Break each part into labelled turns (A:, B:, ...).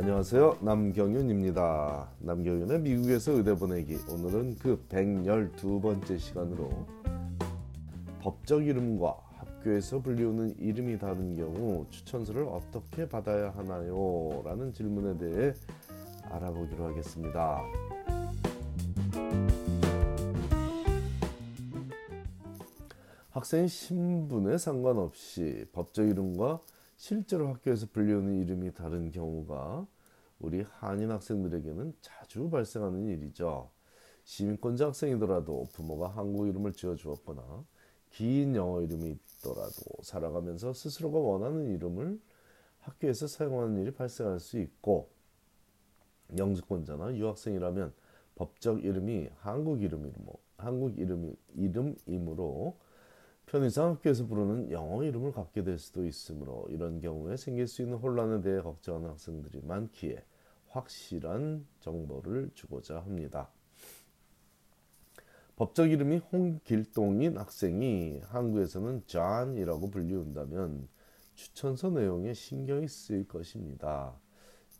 A: 안녕하세요. 남경윤입니다. 남경윤의 미국에서 의대 보내기. 오늘은 그 112번째 시간으로 법적 이름과 학교에서 불리우는 이름이 다른 경우 추천서를 어떻게 받아야 하나요? 라는 질문에 대해 알아보기로 하겠습니다. 학생 신분에 상관없이 법적 이름과 실제로 학교에서 불리우는 이름이 다른 경우가 우리 한인 학생들에게는 자주 발생하는 일이죠. 시민권자 학생이더라도 부모가 한국 이름을 지어주었거나 긴 영어 이름이 있더라도 살아가면서 스스로가 원하는 이름을 학교에서 사용하는 일이 발생할 수 있고 영주권자나 유학생이라면 법적 이름이 한국 이름이므로 한국 이름이 이름이므로 편의상 학교에서 부르는 영어 이름을 갖게 될 수도 있으므로 이런 경우에 생길 수 있는 혼란에 대해 걱정하는 학생들이 많기에 확실한 정보를 주고자 합니다. 법적 이름이 홍길동인 학생이 한국에서는 존이라고 불리운다면 추천서 내용에 신경이 쓰일 것입니다.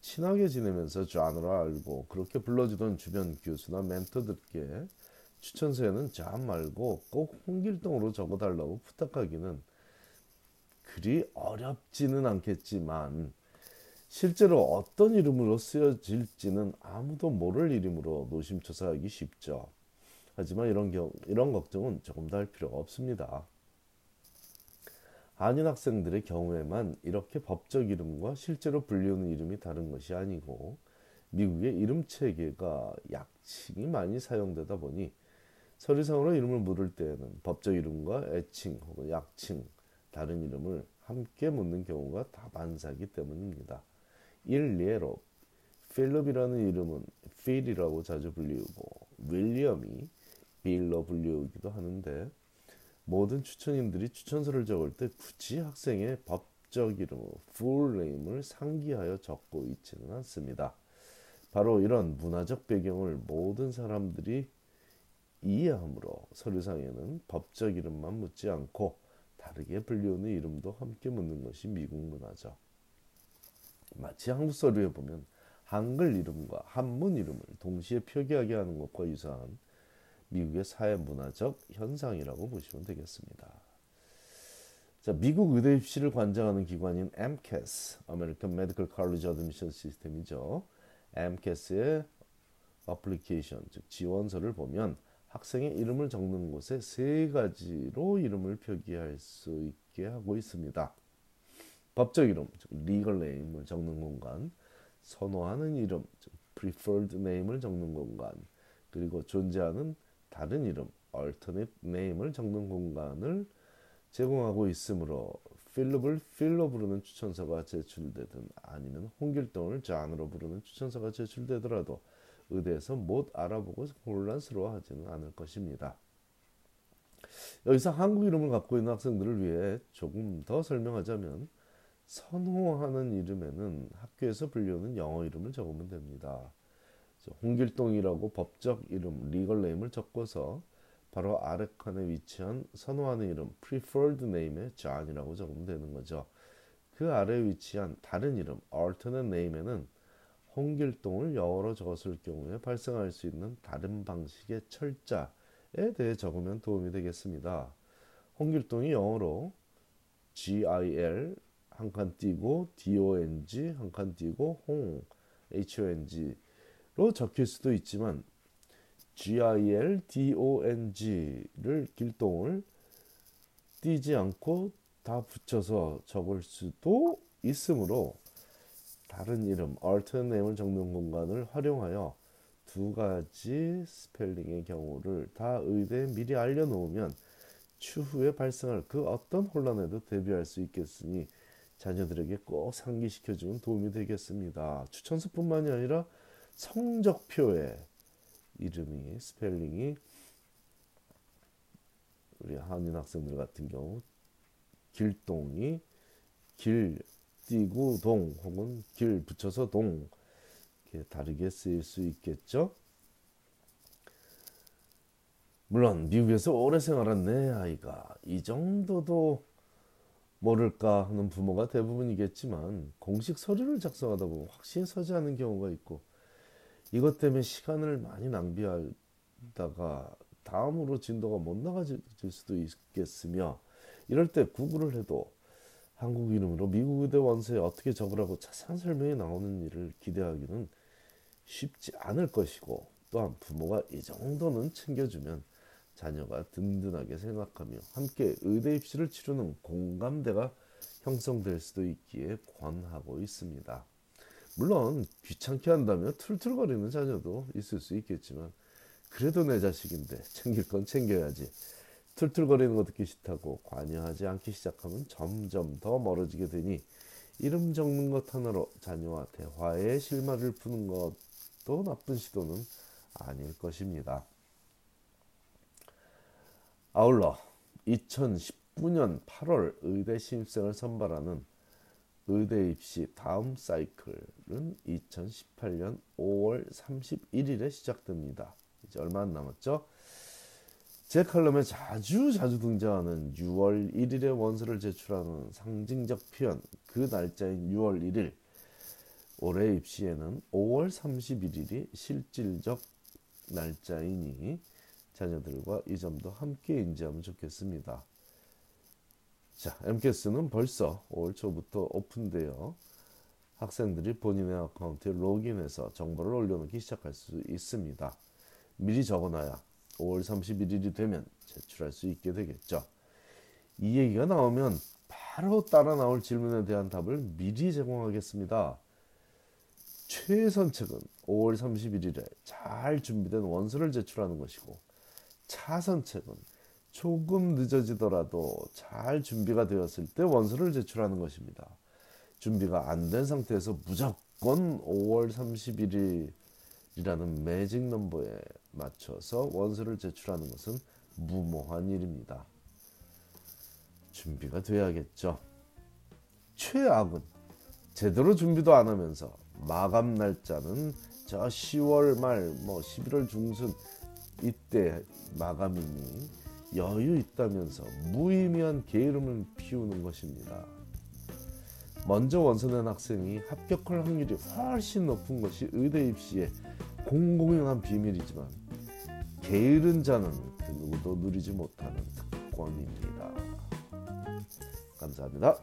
A: 친하게 지내면서 존으로 알고 그렇게 불러주던 주변 교수나 멘토들께 추천서에는 자 말고 꼭 홍길동으로 적어달라고 부탁하기는 그리 어렵지는 않겠지만 실제로 어떤 이름으로 쓰여질지는 아무도 모를 이름으로 노심초사하기 쉽죠. 하지만 이런 경 이런 걱정은 조금 더할 필요가 없습니다. 한인 학생들의 경우에만 이렇게 법적 이름과 실제로 불리우는 이름이 다른 것이 아니고 미국의 이름 체계가 약칭이 많이 사용되다 보니 서류상으로 이름을 물을 때에는 법적 이름과 애칭 혹은 약칭 다른 이름을 함께 묻는 경우가 다반사기 때문입니다. 일례로 필립이라는 이름은 필이라고 자주 불리우고 윌리엄이 빌로 불리우기도 하는데 모든 추천인들이 추천서를 적을 때 굳이 학생의 법적 이름 name을 상기하여 적고 있지는 않습니다. 바로 이런 문화적 배경을 모든 사람들이 이해함으로 서류상에는 법적 이름만 묻지 않고 다르게 불리우는 이름도 함께 묻는 것이 미국 문화죠. 마치 한국 서류에 보면 한글 이름과 한문 이름을 동시에 표기하게 하는 것과 유사한 미국의 사회 문화적 현상이라고 보시면 되겠습니다. 자, 미국 의대 입시를 관장하는 기관인 MCAS, American Medical College Admission System이죠. MCAS의 어플리케이션, 즉 지원서를 보면 학생의 이름을 적는 곳에 세 가지로 이름을 표기할 수 있게 하고 있습니다. 법적 이름, 즉 legal name을 적는 공간, 선호하는 이름, 즉 preferred name을 적는 공간, 그리고 존재하는 다른 이름, alternate name을 적는 공간을 제공하고 있으므로 필립을 필로 부르는 추천서가 제출되든 아니면 홍길동을 잔으로 부르는 추천서가 제출되더라도 의대에서 못 알아보고 혼란스러워하지는 않을 것입니다. 여기서 한국 이름을 갖고 있는 학생들을 위해 조금 더 설명하자면 선호하는 이름에는 학교에서 불리우는 영어 이름을 적으면 됩니다. 홍길동이라고 법적 이름, 리걸 네임을 적고서 바로 아래 칸에 위치한 선호하는 이름, preferred name에 John이라고 적으면 되는 거죠. 그 아래 위치한 다른 이름, alternate name에는 홍길동을 영어로 적었을 경우에 발생할 수 있는 다른 방식의 철자에 대해 적으면 도움이 되겠습니다. 홍길동이 영어로 GIL 한 칸 띄고 DONG 한 칸 띄고 홍 HONG로 적힐 수도 있지만 GIL DONG를 길동을 띄지 않고 다 붙여서 적을 수도 있으므로 다른 이름, alternate 적는 공간을 활용하여 두 가지 스펠링의 경우를 다 의대에 미리 알려놓으면 추후에 발생할 그 어떤 혼란에도 대비할 수 있겠으니 자녀들에게 꼭 상기시켜주면 도움이 되겠습니다. 추천서뿐만이 아니라 성적표에 이름이 스펠링이 우리 한인 학생들 같은 경우 길동이 길 띄고 동 혹은 길 붙여서 동 이렇게 다르게 쓰일 수 있겠죠. 물론 미국에서 오래 생활한 내 아이가 이 정도도 모를까 하는 부모가 대부분이겠지만 공식 서류를 작성하다 보면 확신이 서지 않는 경우가 있고 이것 때문에 시간을 많이 낭비하다가 다음으로 진도가 못 나가질 수도 있겠으며 이럴 때 구글을 해도 한국 이름으로 미국 의대 원서에 어떻게 적으라고 자세한 설명이 나오는 일을 기대하기는 쉽지 않을 것이고 또한 부모가 이 정도는 챙겨주면 자녀가 든든하게 생각하며 함께 의대 입시를 치르는 공감대가 형성될 수도 있기에 권하고 있습니다. 물론 귀찮게 한다며 툴툴거리는 자녀도 있을 수 있겠지만 그래도 내 자식인데 챙길 건 챙겨야지. 툴툴거리는 거 듣기 싫다고 관여하지 않기 시작하면 점점 더 멀어지게 되니 이름 적는 것 하나로 자녀와 대화의 실마리를 푸는 것도 나쁜 시도는 아닐 것입니다. 아울러 2019년 8월 의대 신입생을 선발하는 의대 입시 다음 사이클은 2018년 5월 31일에 시작됩니다. 이제 얼마 안 남았죠? 제 칼럼에 자주 자주 등장하는 6월 1일에 원서를 제출하는 상징적 표현 그 날짜인 6월 1일 올해 입시에는 5월 31일이 실질적 날짜이니 자녀들과 이 점도 함께 인지하면 좋겠습니다. 자, MCAS는 벌써 5월 초부터 오픈되어 학생들이 본인의 어카운트에 로그인해서 정보를 올려놓기 시작할 수 있습니다. 미리 적어놔야 5월 31일이 되면 제출할 수 있게 되겠죠. 이 얘기가 나오면 바로 따라 나올 질문에 대한 답을 미리 제공하겠습니다. 최선책은 5월 31일에 잘 준비된 원서를 제출하는 것이고 차선책은 조금 늦어지더라도 잘 준비가 되었을 때 원서를 제출하는 것입니다. 준비가 안 된 상태에서 무조건 5월 31일이라는 매직 넘버에 맞춰서 원서를 제출하는 것은 무모한 일입니다. 준비가 돼야겠죠. 최악은 제대로 준비도 안 하면서 마감 날짜는 저 10월 말, 뭐 11월 중순 이때 마감이니 여유 있다면서 무의미한 게으름을 피우는 것입니다. 먼저 원서낸 학생이 합격할 확률이 훨씬 높은 것이 의대 입시의 공공연한 비밀이지만 게으른 자는 그 누구도 누리지 못하는 특권입니다. 감사합니다.